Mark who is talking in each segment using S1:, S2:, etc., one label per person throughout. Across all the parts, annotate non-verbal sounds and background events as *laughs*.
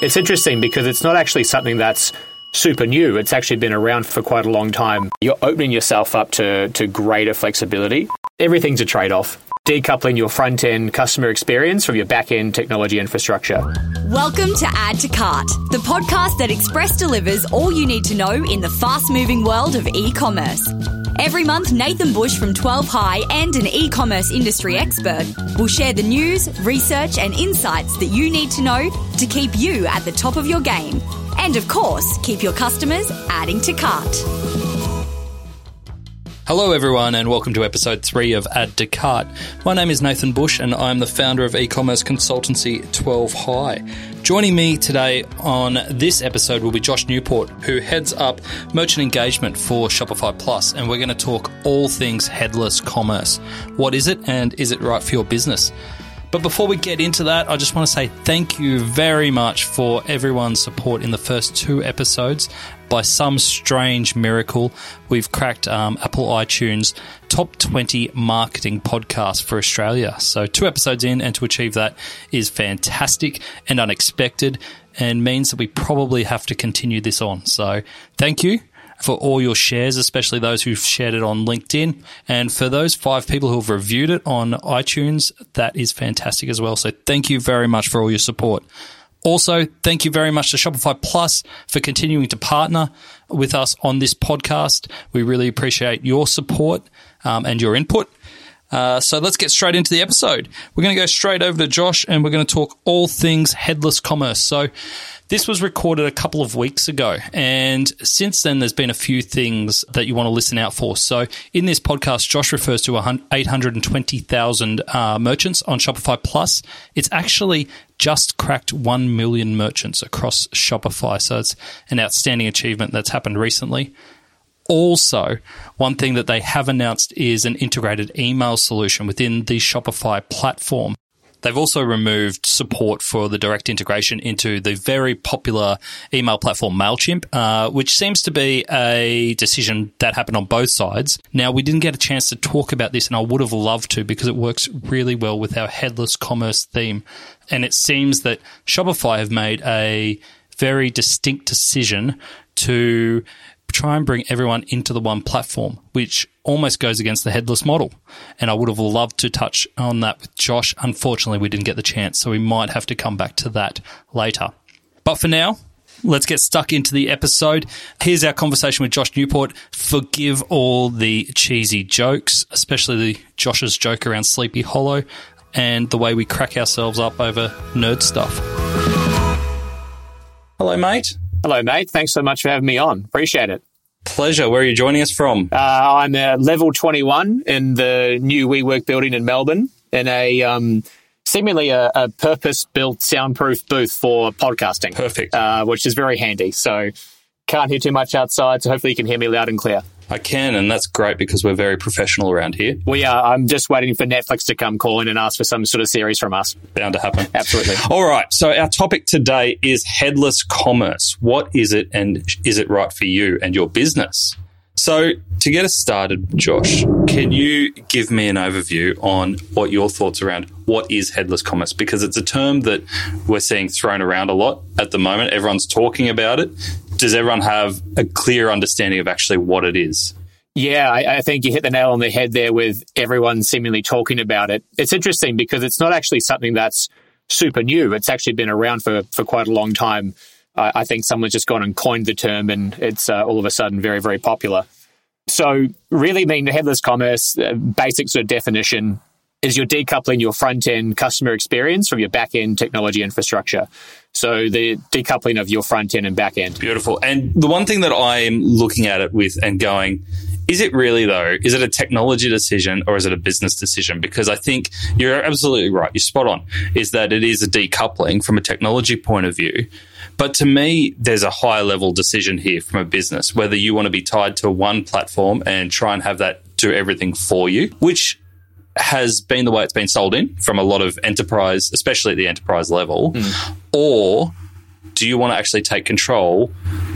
S1: It's interesting because it's not actually something that's super new. It's actually been around for quite a long time. You're opening yourself up to, to greater flexibility. Everything's a trade off. Decoupling your front end customer experience from your back end technology infrastructure.
S2: Welcome to Add to Cart, the podcast that Express delivers all you need to know in the fast moving world of e commerce. Every month, Nathan Bush from 12 High and an e commerce industry expert will share the news, research, and insights that you need to know to keep you at the top of your game. And of course, keep your customers adding to cart.
S3: Hello, everyone, and welcome to episode three of Add to Cart. My name is Nathan Bush, and I'm the founder of e commerce consultancy 12 High. Joining me today on this episode will be Josh Newport, who heads up merchant engagement for Shopify Plus, and we're going to talk all things headless commerce. What is it, and is it right for your business? But before we get into that, I just want to say thank you very much for everyone's support in the first two episodes. By some strange miracle, we've cracked um, Apple iTunes top 20 marketing podcast for Australia. So, two episodes in, and to achieve that is fantastic and unexpected and means that we probably have to continue this on. So, thank you for all your shares, especially those who've shared it on LinkedIn. And for those five people who have reviewed it on iTunes, that is fantastic as well. So thank you very much for all your support. Also, thank you very much to Shopify Plus for continuing to partner with us on this podcast. We really appreciate your support um, and your input. Uh, so let's get straight into the episode. We're going to go straight over to Josh and we're going to talk all things headless commerce. So, this was recorded a couple of weeks ago, and since then, there's been a few things that you want to listen out for. So, in this podcast, Josh refers to 820,000 uh, merchants on Shopify Plus. It's actually just cracked 1 million merchants across Shopify. So, it's an outstanding achievement that's happened recently. Also, one thing that they have announced is an integrated email solution within the Shopify platform. They've also removed support for the direct integration into the very popular email platform MailChimp, uh, which seems to be a decision that happened on both sides. Now, we didn't get a chance to talk about this, and I would have loved to because it works really well with our headless commerce theme. And it seems that Shopify have made a very distinct decision to try and bring everyone into the one platform, which almost goes against the headless model. And I would have loved to touch on that with Josh. Unfortunately, we didn't get the chance, so we might have to come back to that later. But for now, let's get stuck into the episode. Here's our conversation with Josh Newport. Forgive all the cheesy jokes, especially the Josh's joke around Sleepy Hollow and the way we crack ourselves up over nerd stuff. Hello, mate.
S1: Hello, mate. Thanks so much for having me on. Appreciate it.
S3: Pleasure. Where are you joining us from?
S1: Uh, I'm at level 21 in the new WeWork building in Melbourne in a um, seemingly a, a purpose built soundproof booth for podcasting.
S3: Perfect.
S1: Uh, which is very handy. So can't hear too much outside. So hopefully you can hear me loud and clear.
S3: I can, and that's great because we're very professional around here.
S1: We are. I'm just waiting for Netflix to come call in and ask for some sort of series from us.
S3: Bound to happen.
S1: Absolutely. *laughs*
S3: All right. So our topic today is headless commerce. What is it, and is it right for you and your business? So to get us started, Josh, can you give me an overview on what your thoughts around what is headless commerce? Because it's a term that we're seeing thrown around a lot at the moment. Everyone's talking about it does everyone have a clear understanding of actually what it is?
S1: Yeah, I, I, think you hit the nail on the head there with everyone seemingly talking about it. It's interesting because it's not actually something that's super new. It's actually been around for, for quite a long time. I, think someone's just gone and coined the term and it's uh, all of a sudden very, very popular. So, really, mean, headless commerce, uh, basic sort of definition is you're decoupling your front end customer experience from your back end technology infrastructure. So the decoupling of your front end and back end.
S3: Beautiful. And the one thing that I'm looking at it with and going, is it really though? Is it a technology decision or is it a business decision? Because I think you're absolutely right. You're spot on. Is that it is a decoupling from a technology point of view. But to me, there's a higher level decision here from a business, whether you want to be tied to one platform and try and have that do everything for you, which has been the way it's been sold in from a lot of enterprise, especially at the enterprise level, mm. or do you want to actually take control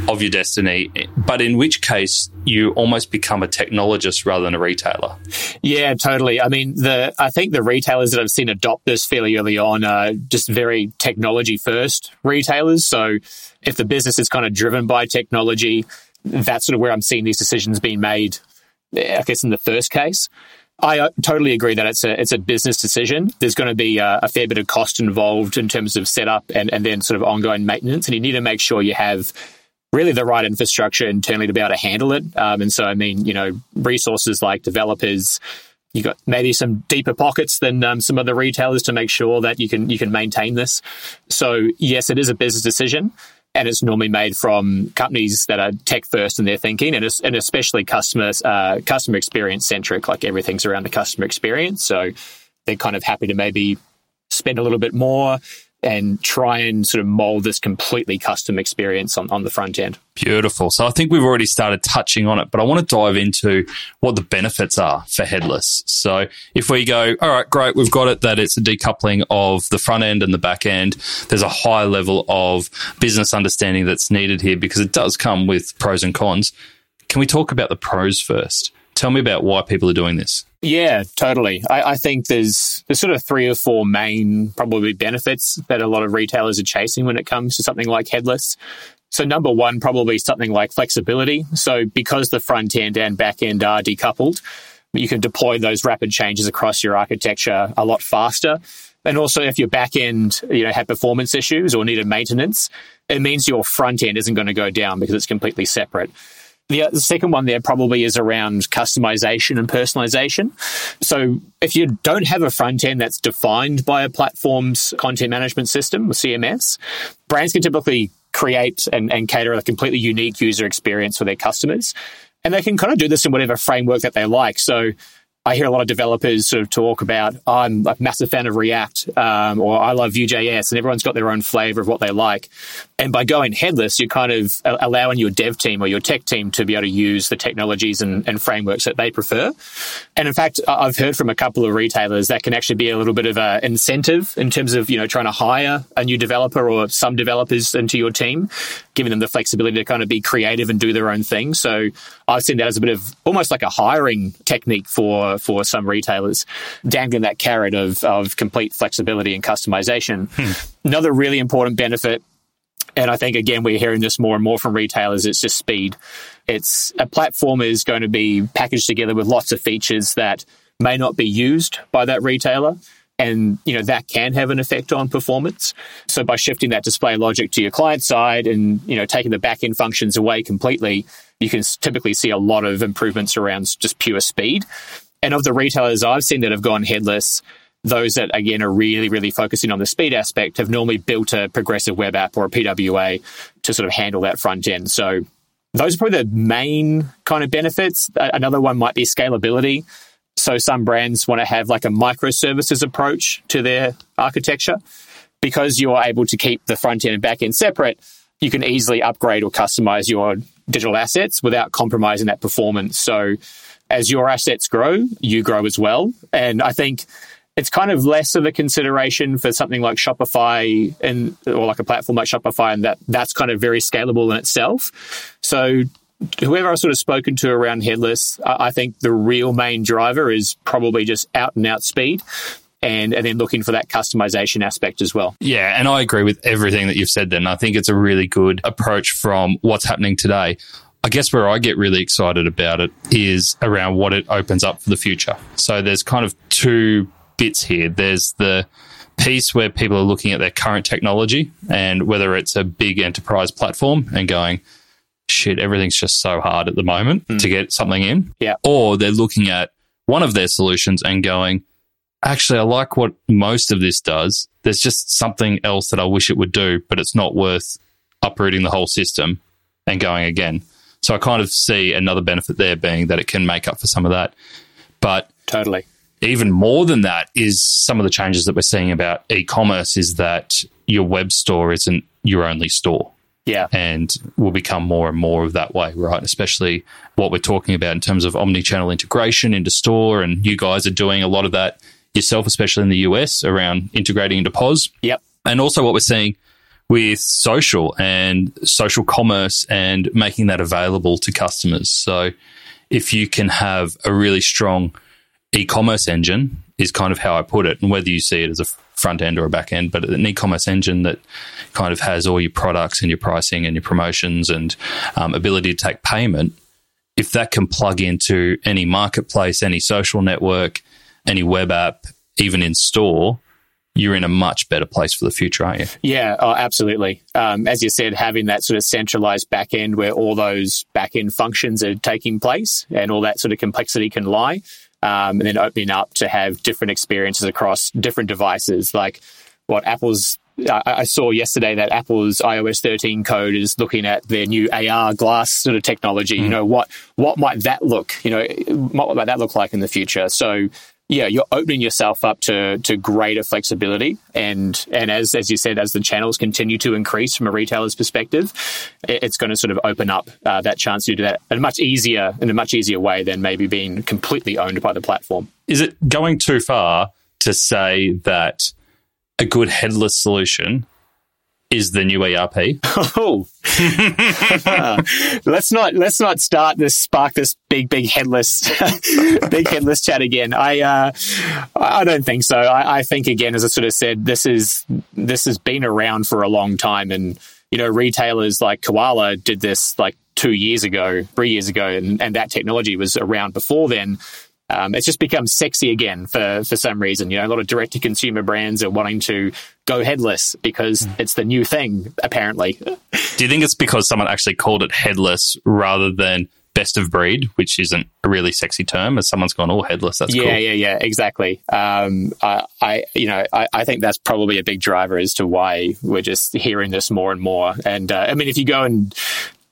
S3: of your destiny, but in which case you almost become a technologist rather than a retailer.
S1: Yeah, totally. I mean, the I think the retailers that I've seen adopt this fairly early on are just very technology first retailers. So if the business is kind of driven by technology, that's sort of where I'm seeing these decisions being made. I guess in the first case. I uh, totally agree that it's a it's a business decision. There's going to be a, a, fair bit of cost involved in terms of setup and, and then sort of ongoing maintenance, and you need to make sure you have really the right infrastructure internally to be able to handle it. Um, and so, I mean, you know, resources like developers, you got maybe some deeper pockets than um, some other retailers to make sure that you can you can maintain this. So, yes, it is a business decision and it's normally made from companies that are tech first in their thinking, and, and especially customer uh, customer experience centric. Like everything's around the customer experience, so they're kind of happy to maybe spend a little bit more and try and sort of mold this completely custom experience on, on the front end.
S3: Beautiful. So I think we've already started touching on it, but I want to dive into what the benefits are for headless. So if we go, all right, great, we've got it that it's a decoupling of the front end and the back end, there's a high level of business understanding that's needed here because it does come with pros and cons. Can we talk about the pros first? Tell me about why people are doing this.
S1: Yeah, totally. I, I, think there's there's sort of three or four main probably benefits that a lot of retailers are chasing when it comes to something like headless. So number one, probably something like flexibility. So because the front end and back end are decoupled, you can deploy those rapid changes across your architecture a lot faster. And also, if your back end, you know, had performance issues or needed maintenance, it means your front end isn't going to go down because it's completely separate. The, uh, the second one there probably is around customization and personalization. So if you don't have a front end that's defined by a platform's content management system or CMS, brands can typically create and, and cater a completely unique user experience for their customers. And they can kind of do this in whatever framework that they like. So I hear a lot of developers sort of talk about, oh, I'm a massive fan of React, um, or I love Vue.js, and everyone's got their own flavor of what they like. And by going headless, you're kind of allowing your dev team or your tech team to be able to use the technologies and, and frameworks that they prefer. And in fact, I've heard from a couple of retailers that can actually be a little bit of an incentive in terms of, you know, trying to hire a new developer or some developers into your team, giving them the flexibility to kind of be creative and do their own thing. So I've seen that as a bit of almost like a hiring technique for, for some retailers, dangling that carrot of, of complete flexibility and customization. Hmm. Another really important benefit and I think again we're hearing this more and more from retailers. It's just speed. It's a platform is going to be packaged together with lots of features that may not be used by that retailer. And you know that can have an effect on performance. So by shifting that display logic to your client side and you know taking the back end functions away completely, you can typically see a lot of improvements around just pure speed. And of the retailers I've seen that have gone headless, those that again are really, really focusing on the speed aspect have normally built a progressive web app or a PWA to sort of handle that front end. So those are probably the main kind of benefits. Another one might be scalability. So some brands want to have like a microservices approach to their architecture. Because you're able to keep the front end and back end separate, you can easily upgrade or customize your digital assets without compromising that performance. So as your assets grow, you grow as well. And I think it's kind of less of a consideration for something like Shopify and or like a platform like Shopify, and that that's kind of very scalable in itself. So whoever I've sort of spoken to around headless, I think the real main driver is probably just out and out speed. And, and then looking for that customization aspect as well.
S3: Yeah, and I agree with everything that you've said then. I think it's a really good approach from what's happening today. I guess where I get really excited about it is around what it opens up for the future. So there's kind of two bits here. There's the piece where people are looking at their current technology and whether it's a big enterprise platform and going, shit, everything's just so hard at the moment mm. to get something in.
S1: Yeah.
S3: Or they're looking at one of their solutions and going, actually, I like what most of this does. There's just something else that I wish it would do, but it's not worth uprooting the whole system and going again. So I kind of see another benefit there being that it can make up for some of that. But
S1: totally
S3: even more than that is some of the changes that we're seeing about e-commerce is that your web store isn't your only store.
S1: Yeah.
S3: And will become more and more of that way, right? Especially what we're talking about in terms of omni-channel integration into store. And you guys are doing a lot of that yourself, especially in the US around integrating into POS.
S1: Yep.
S3: And also what we're seeing with social and social commerce and making that available to customers. So if you can have a really strong e-commerce engine is kind of how I put it. And whether you see it as a front end or a back end, but an e-commerce engine that kind of has all your products and your pricing and your promotions and um, ability to take payment, if that can plug into any marketplace, any social network, any web app, even in store, you're in a much better place for the future, aren't you?
S1: Yeah, oh, absolutely. Um, as you said, having that sort of centralized back end where all those back end functions are taking place and all that sort of complexity can lie, um, and then opening up to have different experiences across different devices. Like what Apple's, I, I saw yesterday that Apple's iOS 13 code is looking at their new AR glass sort of technology. Mm. You know, what, what might that look, you know, what might that look like in the future? So, yeah, you're opening yourself up to to greater flexibility, and and as as you said, as the channels continue to increase from a retailer's perspective, it's going to sort of open up uh, that chance to do that in a much easier in a much easier way than maybe being completely owned by the platform.
S3: Is it going too far to say that a good headless solution is the new ERP.
S1: Oh, *laughs* let's not let's not start this spark this big big headless *laughs* big headless chat again. I uh, I don't think so. I, I think again, as I sort of said, this is this has been around for a long time, and you know, retailers like Koala did this like two years ago, three years ago, and, and that technology was around before then um, it's just become sexy again for for some reason. You know, a lot of direct to consumer brands are wanting to go headless because mm. it's the new thing, apparently. *laughs*
S3: Do you think it's because someone actually called it headless rather than best of breed, which isn't a really sexy term, as someone's gone all headless. That's
S1: yeah,
S3: cool.
S1: yeah, yeah, exactly. Um, I, I, you know, I, I, think that's probably a big driver as to why we're just hearing this more and more. And uh, I mean, if you go and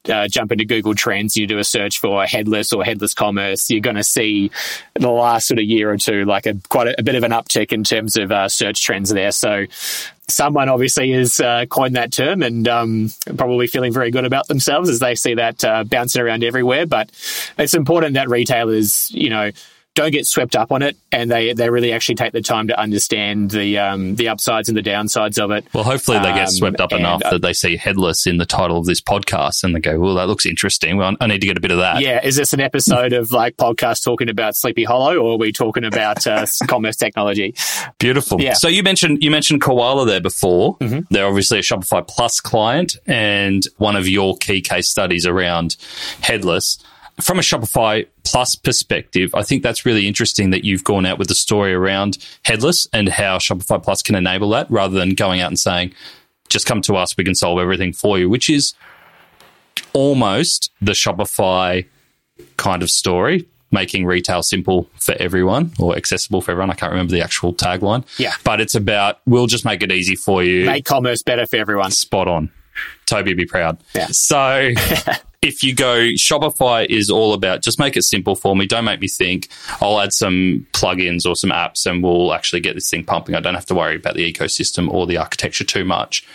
S1: uh, jump into Google Trends, you do a search for headless or headless commerce, you're going to see the last sort of year or two like a quite a, a bit of an uptick in terms of uh, search trends there. So someone obviously has uh, coined that term and um, probably feeling very good about themselves as they see that uh, bouncing around everywhere. But it's important that retailers, you know, don't get swept up on it, and they, they really actually take the time to understand the um, the upsides and the downsides of it.
S3: Well, hopefully they get um, swept up and, enough uh, that they see headless in the title of this podcast, and they go, "Well, that looks interesting. Well, I need to get a bit of that."
S1: Yeah, is this an episode of like podcast talking about Sleepy Hollow, or are we talking about uh, *laughs* commerce technology?
S3: Beautiful. Yeah. So you mentioned you mentioned Koala there before. Mm-hmm. They're obviously a Shopify Plus client, and one of your key case studies around headless from a Shopify Plus perspective, I think that's really interesting that you've gone out with the story around headless and how Shopify Plus can enable that rather than going out and saying, just come to us, we can solve everything for you, which is almost the Shopify kind of story, making retail simple for everyone or accessible for everyone. I can't remember the actual tagline.
S1: Yeah.
S3: But it's about, we'll just make it easy for you.
S1: Make commerce better for everyone.
S3: Spot on. Tobi be proud.
S1: Yeah.
S3: So *laughs* if you go Shopify is all about just make it simple for me. Don't make me think. I'll add some plugins or some apps and we'll actually get this thing pumping. I don't have to worry about the ecosystem or the architecture too much.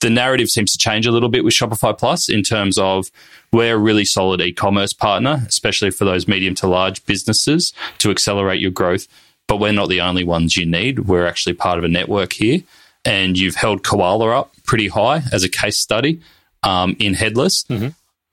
S3: The narrative seems to change a little bit with Shopify Plus in terms of we're a really solid e-commerce partner, especially for those medium to large businesses to accelerate your growth. But we're not the only ones you need. We're actually part of a network here. And you've held Koala up pretty high as a case study um, in headless. Mm-hmm.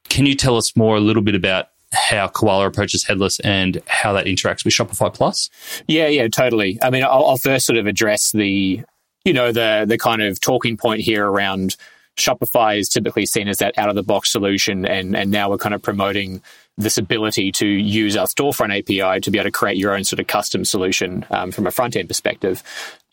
S3: Can you tell us more a little bit about how Koala approaches headless and how that interacts with Shopify Plus?
S1: Yeah, yeah, totally. I mean, I'll, I'll first sort of address the, you know, the the kind of talking point here around Shopify is typically seen as that out of the box solution, and and now we're kind of promoting this ability to use our storefront API to be able to create your own sort of custom solution um, from a front end perspective.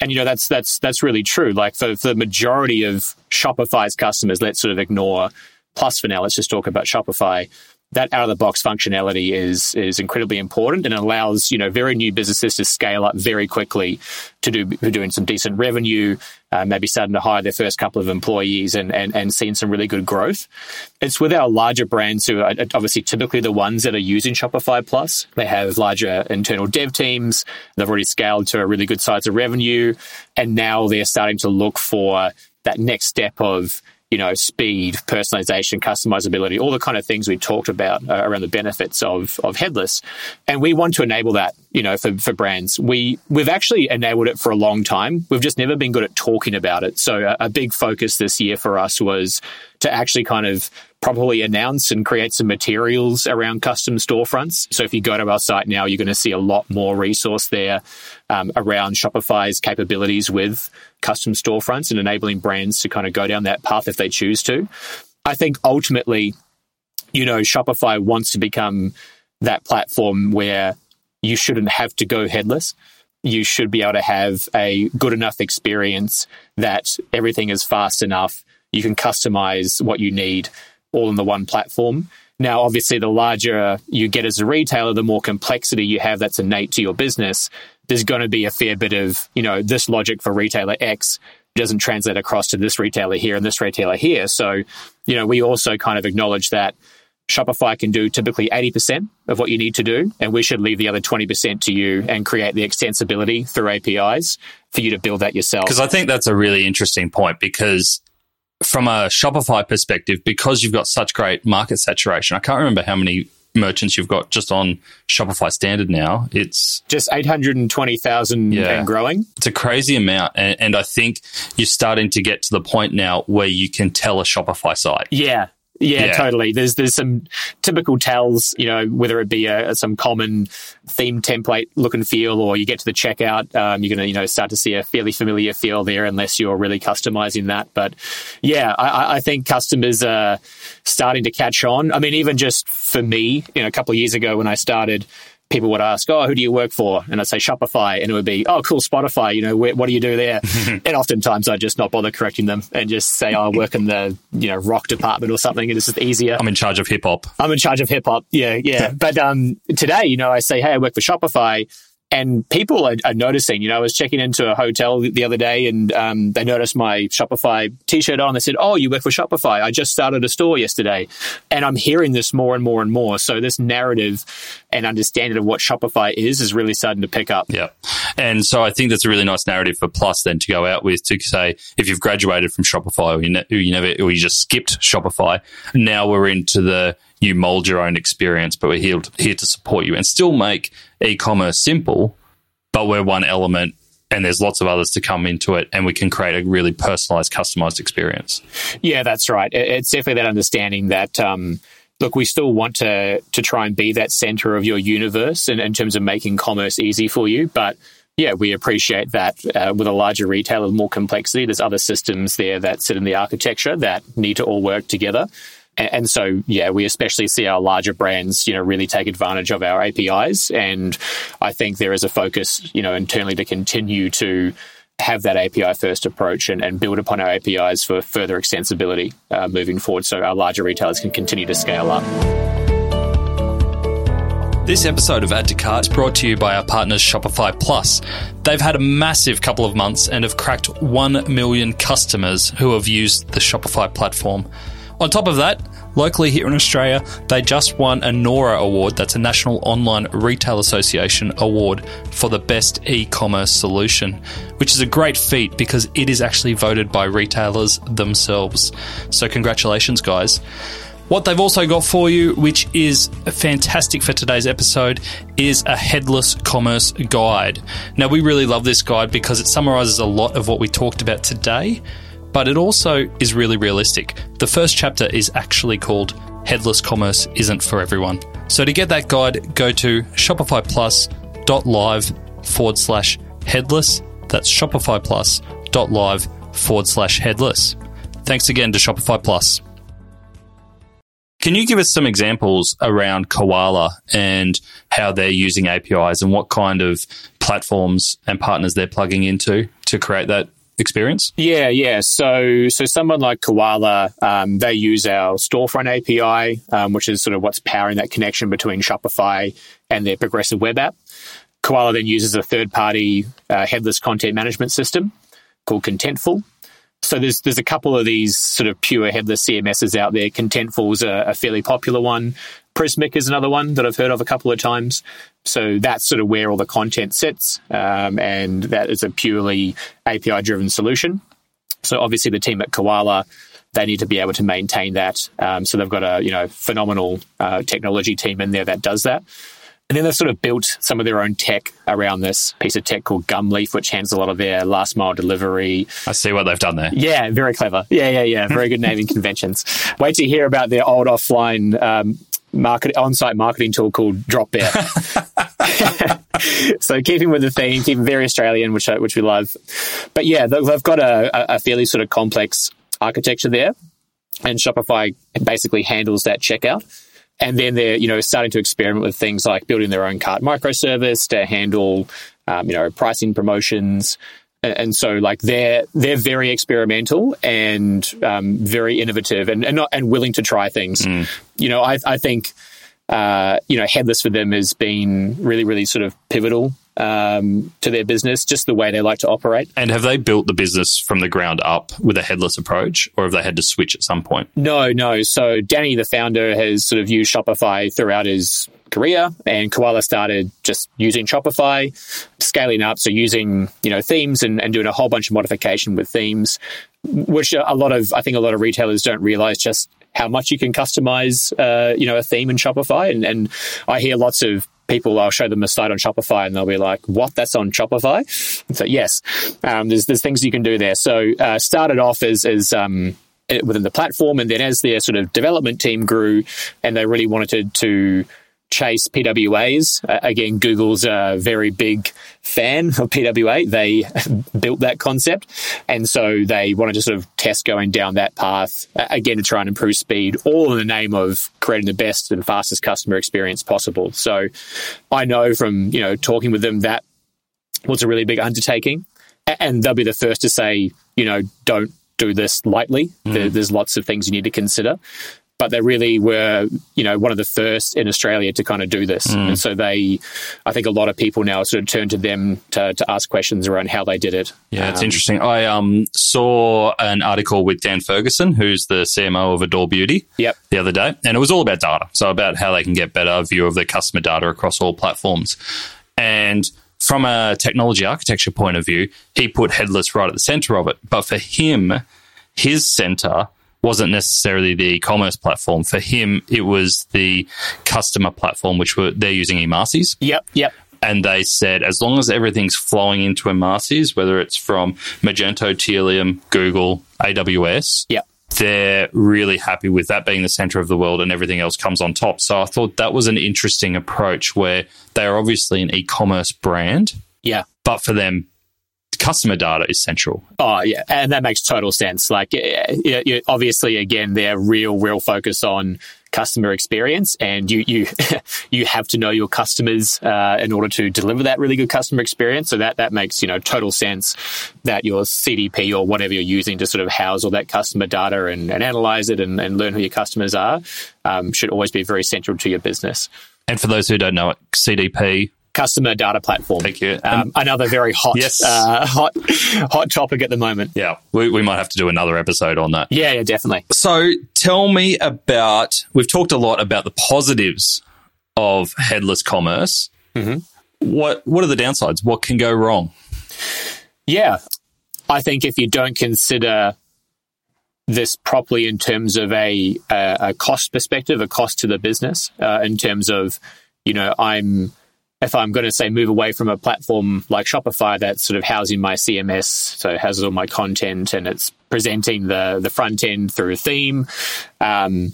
S1: And you know that's that's that's really true. Like for, for the majority of Shopify's customers, let's sort of ignore Plus for now. Let's just talk about Shopify that out of the box functionality is is incredibly important and allows you know very new businesses to scale up very quickly to do doing some decent revenue, uh, maybe starting to hire their first couple of employees and, and and seeing some really good growth. It's with our larger brands who are obviously typically the ones that are using Shopify Plus. They have larger internal dev teams. They've already scaled to a really good size of revenue, and now they're starting to look for that next step of you know, speed, personalization, customizability, all the kind of things we talked about uh, around the benefits of, of headless. And we want to enable that you know, for, for brands. We, we've actually enabled it for a long time. We've just never been good at talking about it. So a, a big focus this year for us was to actually kind of properly announce and create some materials around custom storefronts. So if you go to our site now, you're going to see a lot more resource there um, around Shopify's capabilities with custom storefronts and enabling brands to kind of go down that path if they choose to. I think ultimately, you know, Shopify wants to become that platform where you shouldn't have to go headless. You should be able to have a good enough experience that everything is fast enough. You can customize what you need all in the one platform. Now, obviously, the larger you get as a retailer, the more complexity you have that's innate to your business. There's going to be a fair bit of, you know, this logic for retailer X doesn't translate across to this retailer here and this retailer here. So, you know, we also kind of acknowledge that Shopify can do typically 80% of what you need to do, and we should leave the other 20% to you and create the extensibility through APIs for you to build that yourself.
S3: Because I think that's a really interesting point because from a Shopify perspective, because you've got such great market saturation, I can't remember how many merchants you've got just on Shopify standard now. It's
S1: just 820,000 yeah, and growing.
S3: It's a crazy amount. And, and, I think you're starting to get to the point now where you can tell a Shopify site.
S1: Yeah. Yeah, yeah, totally. There's there's some typical tells, you know, whether it be a, some common theme template look and feel, or you get to the checkout, um, you're gonna you know start to see a fairly familiar feel there, unless you're really customizing that. But yeah, I, I think customers are starting to catch on. I mean, even just for me, you know, a couple of years ago when I started, people would ask, "Oh, who do you work for?" And I'd say Shopify, and it would be, "Oh, cool, Spotify." You know, what do you do there? *laughs* and oftentimes I'd just not bother correcting them and just say, oh, "I work in the you know rock department or something," and it's just easier.
S3: I'm in charge of hip hop.
S1: I'm in charge of hip hop. Yeah, yeah. but um, today, you know, I say, "Hey, I work for Shopify." And people are, are, noticing. You know, I was checking into a hotel the other day, and um, they noticed my Shopify T-shirt on. They said, "Oh, you work for Shopify? I just started a store yesterday," and I'm hearing this more and more and more. So this narrative and understanding of what Shopify is is really starting to pick up.
S3: Yeah, and so I think that's a really nice narrative for Plus then to go out with to say if you've graduated from Shopify or you, ne- you never or you just skipped Shopify, now we're into the you mold your own experience, but we're here, here to support you and still make e-commerce simple, but we're one element and there's lots of others to come into it and we can create a really personalized customized experience
S1: yeah that's right it's definitely that understanding that um, look we still want to to try and be that center of your universe in, in terms of making commerce easy for you but yeah, we appreciate that uh, with a larger retailer, more complexity. There's other systems there that sit in the architecture that need to all work together. And so, yeah, we especially see our larger brands, you know, really take advantage of our APIs. And I think there is a focus, you know, internally to continue to have that API first approach and, and build upon our APIs for further extensibility uh, moving forward so our larger retailers can continue to scale up.
S3: This episode of Add to Cart is brought to you by our partners Shopify Plus. They've had a massive couple of months and have cracked 1 million customers who have used the Shopify platform. On top of that, locally here in Australia, they just won a NORA award, that's a National Online Retail Association award for the best e commerce solution, which is a great feat because it is actually voted by retailers themselves. So, congratulations, guys. What they've also got for you, which is fantastic for today's episode, is a headless commerce guide. Now, we really love this guide because it summarizes a lot of what we talked about today but it also is really realistic. The first chapter is actually called Headless Commerce Isn't for Everyone. So to get that guide, go to shopifyplus.live forward slash headless. That's shopifyplus.live forward slash headless. Thanks again to Shopify Plus. Can you give us some examples around Koala and how they're using APIs and what kind of platforms and partners they're plugging into to create that experience?
S1: Yeah, yeah. So, so someone like Koala, um, they use our storefront API, um, which is sort of what's powering that connection between Shopify and their progressive web app. Koala then uses a third-party uh, headless content management system called Contentful. So there's there's a couple of these sort of pure headless CMSs out there. Contentful's a, a fairly popular one. Prismic is another one that I've heard of a couple of times. So that's sort of where all the content sits, um, and that is a purely API driven solution. So obviously, the team at Koala they need to be able to maintain that. Um, so they've got a you know phenomenal uh, technology team in there that does that. And then they've sort of built some of their own tech around this piece of tech called Gumleaf, which handles a lot of their last mile delivery.
S3: I see what they've done there.
S1: Yeah, very clever. Yeah, yeah, yeah. Very good naming *laughs* conventions. Wait to hear about their old offline um, market on-site marketing tool called Dropbear. *laughs* *laughs* so keeping with the theme, keeping very Australian, which which we love. But yeah, they've got a, a fairly sort of complex architecture there, and Shopify basically handles that checkout. And then they're you know starting to experiment with things like building their own cart microservice to handle um, you know pricing promotions. And so, like they're they're very experimental and um, very innovative and and, not, and willing to try things. Mm. You know, I I think uh, you know headless for them has been really really sort of pivotal um, to their business, just the way they like to operate.
S3: And have they built the business from the ground up with a headless approach, or have they had to switch at some point?
S1: No, no. So Danny, the founder, has sort of used Shopify throughout his career, and Koala started just using Shopify, scaling up, so using you know themes and, and doing a whole bunch of modification with themes, which a lot of I think a lot of retailers don't realize just how much you can customize, uh, you know, a theme in Shopify. And, and I hear lots of people, I'll show them a site on Shopify and they'll be like, what? That's on Shopify? So yes, um, there's, there's things you can do there. So, uh, started off as, as, um, within the platform. And then as their sort of development team grew and they really wanted to, to chase PWAs. Uh, again, Google's a very big fan of PWA. They *laughs* built that concept. And so they wanted to sort of test going down that path, uh, again, to try and improve speed, all in the name of creating the best and fastest customer experience possible. So I know from, you know, talking with them that was a really big undertaking. And they'll be the first to say, you know, don't do this lightly. Mm. There's lots of things you need to consider but they really were, you know, one of the first in Australia to kind of do this. Mm. And so they, I think a lot of people now sort of turn to them to, to ask questions around how they did it.
S3: Yeah, it's um, interesting. I um, saw an article with Dan Ferguson, who's the CMO of Adore Beauty,
S1: yep.
S3: the other day, and it was all about data. So about how they can get better view of their customer data across all platforms. And from a technology architecture point of view, he put headless right at the center of it. But for him, his center wasn't necessarily the e-commerce platform. For him, it was the customer platform, which were they're using Emarsys.
S1: Yep, yep.
S3: And they said, as long as everything's flowing into Emarsys, whether it's from Magento, Tealium, Google, AWS,
S1: yep.
S3: they're really happy with that being the center of the world and everything else comes on top. So I thought that was an interesting approach where they are obviously an e-commerce brand.
S1: Yeah.
S3: But for them, customer data is central.
S1: Oh yeah, and that makes total sense. Like, obviously, again, their real, real focus on customer experience, and you you *laughs* you have to know your customers uh, in order to deliver that really good customer experience. So that that makes you know total sense that your CDP or whatever you're using to sort of house all that customer data and, and analyze it and, and, learn who your customers are um, should always be very central to your business.
S3: And for those who don't know it, CDP
S1: customer data platform.
S3: Thank you.
S1: Um, another very hot, yes. uh, hot, hot topic at the moment.
S3: Yeah, we, we might have to do another episode on that.
S1: Yeah, yeah, definitely.
S3: So, tell me about. We've talked a lot about the positives of headless commerce. Mm-hmm. What What are the downsides? What can go wrong?
S1: Yeah, I think if you don't consider this properly in terms of a, a, a cost perspective, a cost to the business, uh, in terms of, you know, I'm if I'm going to say move away from a platform like Shopify that's sort of housing my CMS, so has all my content and it's presenting the the front end through a theme. Um,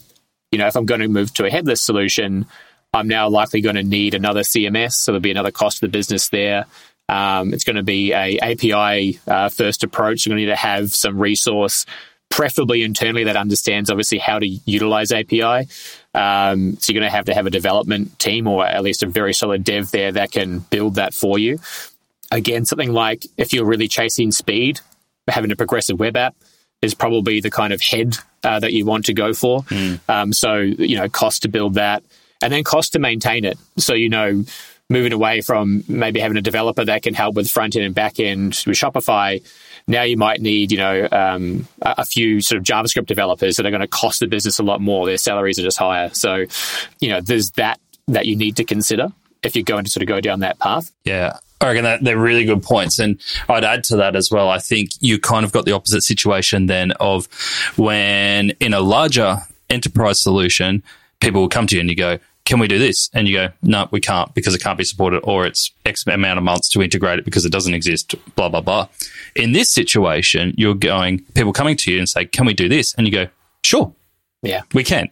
S1: you know, if I'm going to move to a headless solution, I'm now likely going to need another CMS, so there'll be another cost to the business there. Um, it's going to be a API uh, first approach. You're going to need to have some resource preferably internally that understands obviously how to utilize API. Um, so you're going to have to have a development team or at least a very solid dev there that can build that for you. Again, something like if you're really chasing speed, having a progressive web app is probably the kind of head uh, that you want to go for. Mm. Um, so, you know, cost to build that and then cost to maintain it. So, you know, moving away from maybe having a developer that can help with front end and back end with Shopify now you might need, you know, um, a few sort of JavaScript developers that are going to cost the business a lot more. Their salaries are just higher. So, you know, there's that that you need to consider if you're going to sort of go down that path.
S3: Yeah. I reckon that they're really good points. And I'd add to that as well. I think you kind of got the opposite situation then of when in a larger enterprise solution, people will come to you and you go, can we do this? And you go, no, we can't because it can't be supported or it's X amount of months to integrate it because it doesn't exist, blah, blah, blah. In this situation, you're going, people coming to you and say, can we do this? And you go, sure.
S1: Yeah.
S3: We can.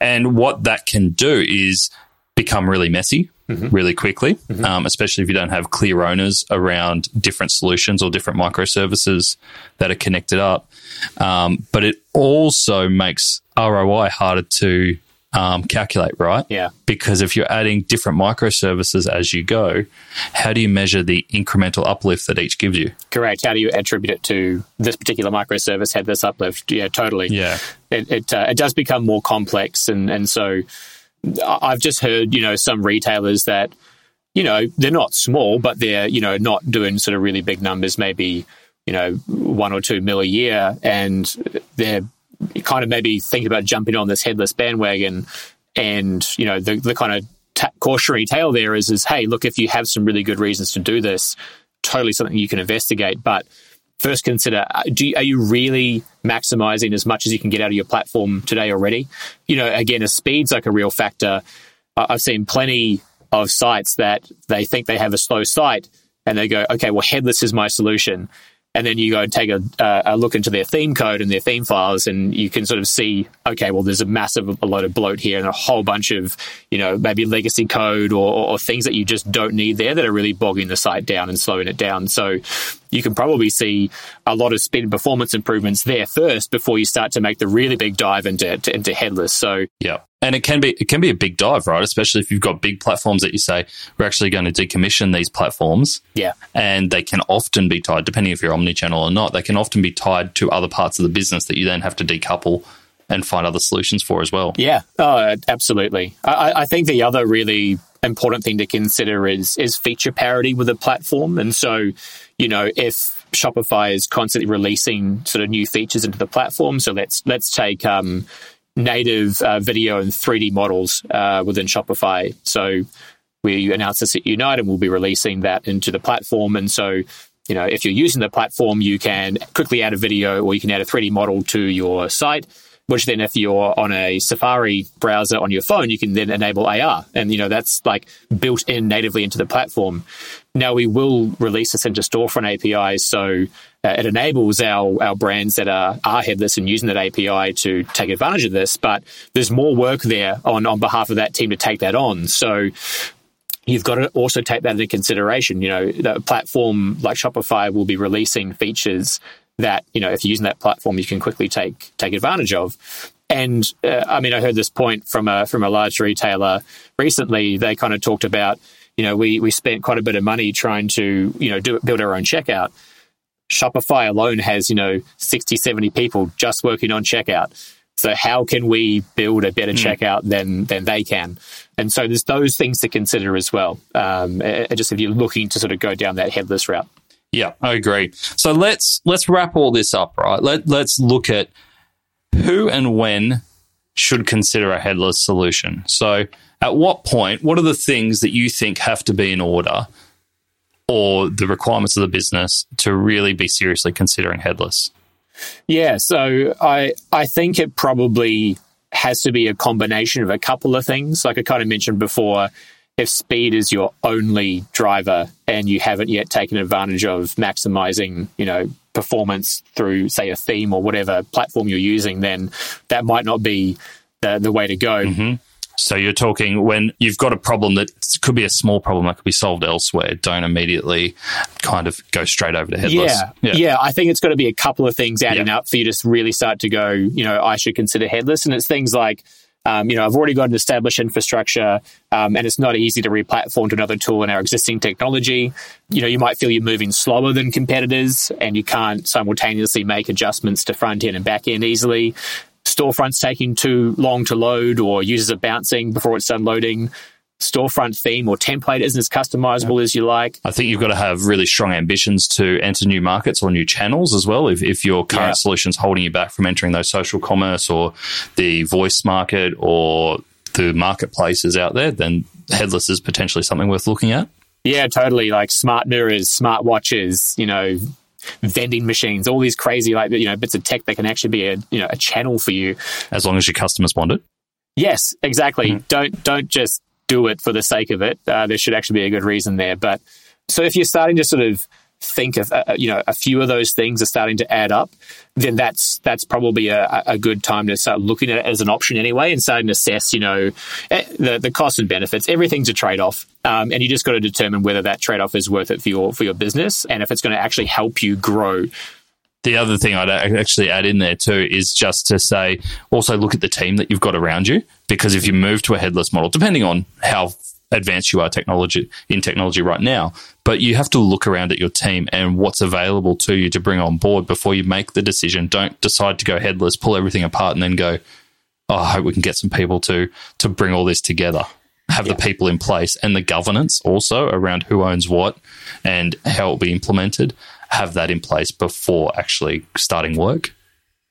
S3: And what that can do is become really messy mm-hmm. really quickly, mm-hmm. um, especially if you don't have clear owners around different solutions or different microservices that are connected up. Um, but it also makes ROI harder to um, calculate, right?
S1: Yeah.
S3: Because if you're adding different microservices as you go, how do you measure the incremental uplift that each gives you?
S1: Correct. How do you attribute it to this particular microservice had this uplift? Yeah, totally.
S3: Yeah.
S1: It it, uh, it does become more complex, and and so I've just heard you know some retailers that you know they're not small, but they're you know not doing sort of really big numbers, maybe you know one or two mil a year, and they're kind of maybe thinking about jumping on this headless bandwagon. And, you know, the, the kind of ta- cautionary tale there is, is, hey, look, if you have some really good reasons to do this, totally something you can investigate. But first consider, uh, do you, are you really maximizing as much as you can get out of your platform today already? You know, again, a speed's like a real factor. I've seen plenty of sites that they think they have a slow site and they go, okay, well, headless is my solution and then you go and take a, uh, a, look into their theme code and their theme files, and you can sort of see, okay, well, there's a massive a load of bloat here and a whole bunch of, you know, maybe legacy code or, or things that you just don't need there that are really bogging the site down and slowing it down. So you can probably see a lot of speed and performance improvements there first before you start to make the really big dive into into headless. So
S3: yeah, and it can be it can be a big dive, right? Especially if you've got big platforms that you say we're actually going to decommission these platforms.
S1: Yeah,
S3: and they can often be tied, depending if you're omni-channel or not. They can often be tied to other parts of the business that you then have to decouple and find other solutions for as well.
S1: Yeah, oh, absolutely. I, I think the other really important thing to consider is is feature parity with a platform, and so you know if Shopify is constantly releasing sort of new features into the platform. So let's let's take um, native uh, video and 3D models uh, within Shopify. So we announced this at Unite and we'll be releasing that into the platform. And so, you know, if you're using the platform, you can quickly add a video or you can add a 3D model to your site which then if you're on a Safari browser on your phone, you can then enable AR. And, you know, that's like built in natively into the platform. Now we will release this into storefront APIs. So uh, it enables our, our brands that are, are headless and using that API to take advantage of this. But there's more work there on, on behalf of that team to take that on. So you've got to also take that into consideration. You know, the platform like Shopify will be releasing features that you know if you're using that platform, you can quickly take take advantage of. And uh, I mean, I heard this point from a from a large retailer recently. They kind of talked about, you know, we we spent quite a bit of money trying to you know do build our own checkout. Shopify alone has you know 60, 70 people just working on checkout. So how can we build a better mm. checkout than than they can? And so there's those things to consider as well. Um, just if you're looking to sort of go down that headless route.
S3: Yeah, I agree. So let's let's wrap all this up, right? Let let's look at who and when should consider a headless solution. So at what point, what are the things that you think have to be in order or the requirements of the business to really be seriously considering headless?
S1: Yeah, so I I think it probably has to be a combination of a couple of things. Like I kind of mentioned before, if speed is your only driver and you haven't yet taken advantage of maximizing, you know, performance through, say, a theme or whatever platform you're using, then that might not be the, the way to go.
S3: Mm-hmm. So you're talking when you've got a problem that could be a small problem that could be solved elsewhere. Don't immediately kind of go straight over to headless.
S1: Yeah, yeah. yeah I think it's got to be a couple of things adding yeah. up for you to really start to go. You know, I should consider headless, and it's things like um, you know, I've already got an established infrastructure, um, and it's not easy to replatform to another tool in our existing technology. You know, you might feel you're moving slower than competitors, and you can't simultaneously make adjustments to front end and back end easily. Storefronts taking too long to load, or users are bouncing before it's done loading storefront theme or template isn't as customizable yeah. as you like.
S3: I think you've got to have really strong ambitions to enter new markets or new channels as well. If, if your current yeah. solution's holding you back from entering those social commerce or the voice market or the marketplaces out there, then headless is potentially something worth looking at.
S1: Yeah, totally. Like smart mirrors, smart watches, you know, vending machines, all these crazy like you know bits of tech that can actually be a you know a channel for you.
S3: As long as your customers want it.
S1: Yes, exactly. Mm. Don't don't just do it for the sake of it. Uh, there should actually be a good reason there. But so if you're starting to sort of think of uh, you know a few of those things are starting to add up, then that's that's probably a, a good time to start looking at it as an option anyway, and starting to assess you know eh, the the costs and benefits. Everything's a trade off, um, and you just got to determine whether that trade off is worth it for your for your business, and if it's going to actually help you grow
S3: the other thing I'd actually add in there too is just to say also look at the team that you've got around you because if you move to a headless model, depending on how advanced you are technology in technology right now, but you have to look around at your team and what's available to you to bring on board before you make the decision. Don't decide to go headless, pull everything apart, and then go, "Oh, I hope we can get some people to to bring all this together." Have yeah. the people in place and the governance also around who owns what and how it will be implemented have that in place before actually starting work.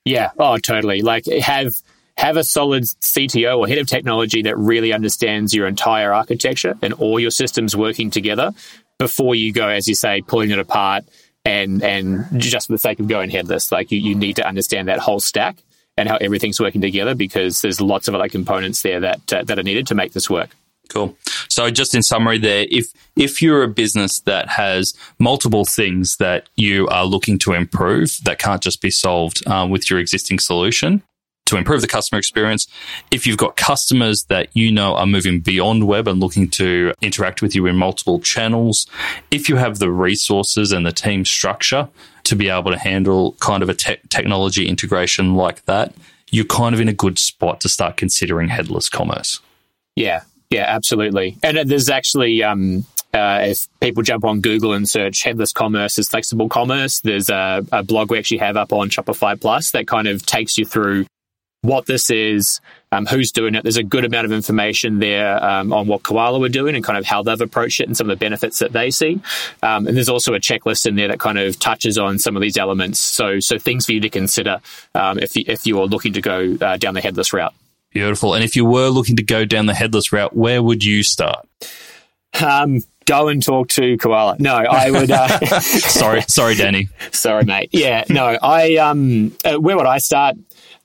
S1: Yeah. Oh, totally. Like have have a solid CTO or head of technology that really understands your entire architecture and all your systems working together before you go, as you say, pulling it apart and and just for the sake of going headless. Like you, you need to understand that whole stack and how everything's working together because there's lots of other components there that uh, that are needed to make this work.
S3: Cool. So just in summary there, if if you're a business that has multiple things that you are looking to improve that can't just be solved um, with your existing solution to improve the customer experience, if you've got customers that you know are moving beyond web and looking to interact with you in multiple channels, if you have the resources and the team structure to be able to handle kind of a te- technology integration like that, you're kind of in a good spot to start considering headless commerce.
S1: Yeah, yeah, absolutely. And there's actually, um, uh, if people jump on Google and search headless commerce as flexible commerce, there's a, a, blog we actually have up on Shopify Plus that kind of takes you through what this is, um, who's doing it. There's a good amount of information there um, on what Koala were doing and kind of how they've approached it and some of the benefits that they see. Um, and there's also a checklist in there that kind of touches on some of these elements. So, so things for you to consider um, if you, if you are looking to go uh, down the headless route.
S3: Beautiful. And if you were looking to go down the headless route, where would you start?
S1: Um, go and talk to Koala. No, I would. Uh, *laughs*
S3: sorry, sorry, Danny. *laughs*
S1: sorry, mate. Yeah, no, I. Um, uh, where would I start?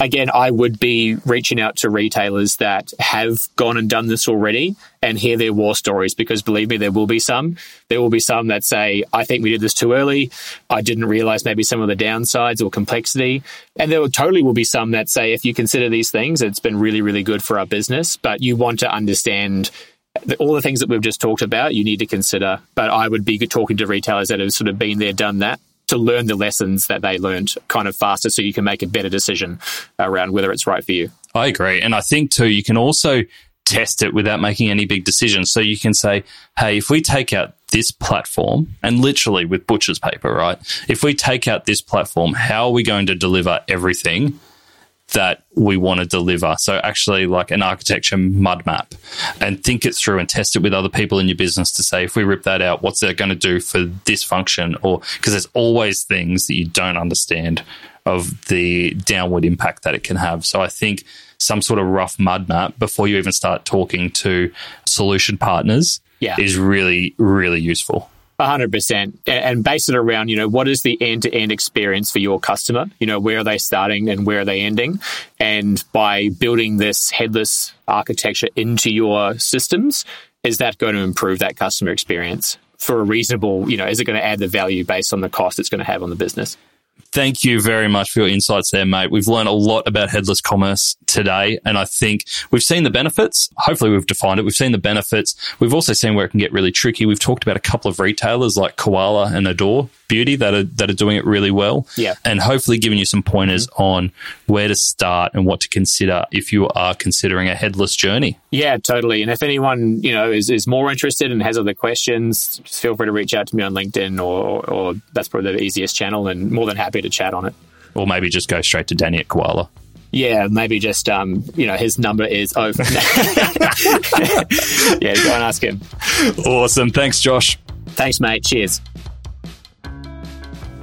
S1: Again, I would be reaching out to retailers that have gone and done this already and hear their war stories because believe me, there will be some. There will be some that say, I think we did this too early. I didn't realize maybe some of the downsides or complexity. And there will, totally will be some that say, if you consider these things, it's been really, really good for our business, but you want to understand all the things that we've just talked about, you need to consider. But I would be talking to retailers that have sort of been there, done that, to learn the lessons that they learned kind of faster so you can make a better decision around whether it's right for you.
S3: I agree. And I think too, you can also test it without making any big decisions. So you can say, hey, if we take out this platform, and literally with butcher's paper, right? If we take out this platform, how are we going to deliver everything that we want to deliver. So actually like an architecture mud map and think it through and test it with other people in your business to say, if we rip that out, what's that going to do for this function? Or because there's always things that you don't understand of the downward impact that it can have. So I think some sort of rough mud map before you even start talking to solution partners yeah. is really, really useful
S1: hundred percent, and base it around you know what is the end to end experience for your customer? You know where are they starting and where are they ending? And by building this headless architecture into your systems, is that going to improve that customer experience for a reasonable? You know, is it going to add the value based on the cost it's going to have on the business?
S3: Thank you very much for your insights there, mate. We've learned a lot about headless commerce today, and I think we've seen the benefits. Hopefully, we've defined it. We've seen the benefits. We've also seen where it can get really tricky. We've talked about a couple of retailers like Koala and Adore Beauty that are that are doing it really well.
S1: Yeah,
S3: and hopefully giving you some pointers mm-hmm. on where to start and what to consider if you are considering a headless journey.
S1: Yeah, totally. And if anyone you know is, is more interested and has other questions, feel free to reach out to me on LinkedIn or or that's probably the easiest channel, and more than happy to chat on it.
S3: Or maybe just go straight to Danny at Koala.
S1: Yeah, maybe just um, you know, his number is over. *laughs* yeah, go and ask him.
S3: Awesome. Thanks, Josh.
S1: Thanks, mate. Cheers.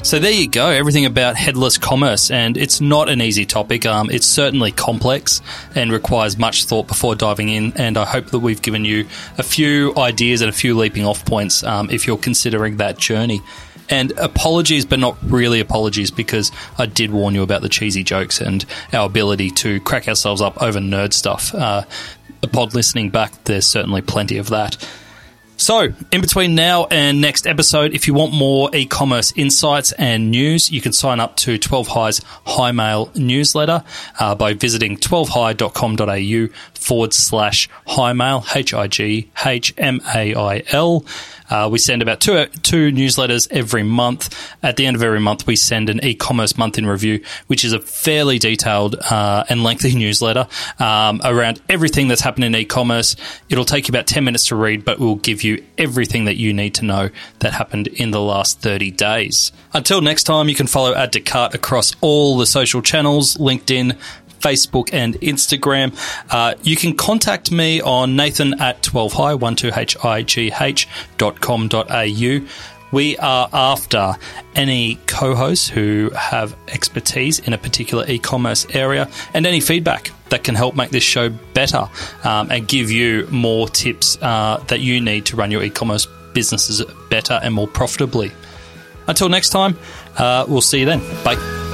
S4: So there you go, everything about headless commerce, and it's not an easy topic. Um, it's certainly complex and requires much thought before diving in. And I hope that we've given you a few ideas and a few leaping off points um, if you're considering that journey.
S3: And apologies, but not really apologies, because I did warn you about the cheesy jokes and our ability to crack ourselves up over nerd stuff. Uh, upon listening back, there's certainly plenty of that. So, in between now and next episode, if you want more e commerce insights and news, you can sign up to 12 High's High Mail newsletter uh, by visiting 12high.com.au forward slash High Mail, H I G H M A I L. Uh, we send about two two newsletters every month. At the end of every month, we send an e-commerce month in review, which is a fairly detailed uh, and lengthy *laughs* newsletter um, around everything that's happened in e-commerce. It'll take you about ten minutes to read, but we'll give you everything that you need to know that happened in the last thirty days. Until next time, you can follow Add to Cart across all the social channels: LinkedIn, Facebook and Instagram. Uh, you can contact me on nathan at 12high, 12high dot com dot au. We are after any co hosts who have expertise in a particular e commerce area and any feedback that can help make this show better um, and give you more tips uh, that you need to run your e commerce businesses better and more profitably. Until next time, uh, we'll see you then. Bye.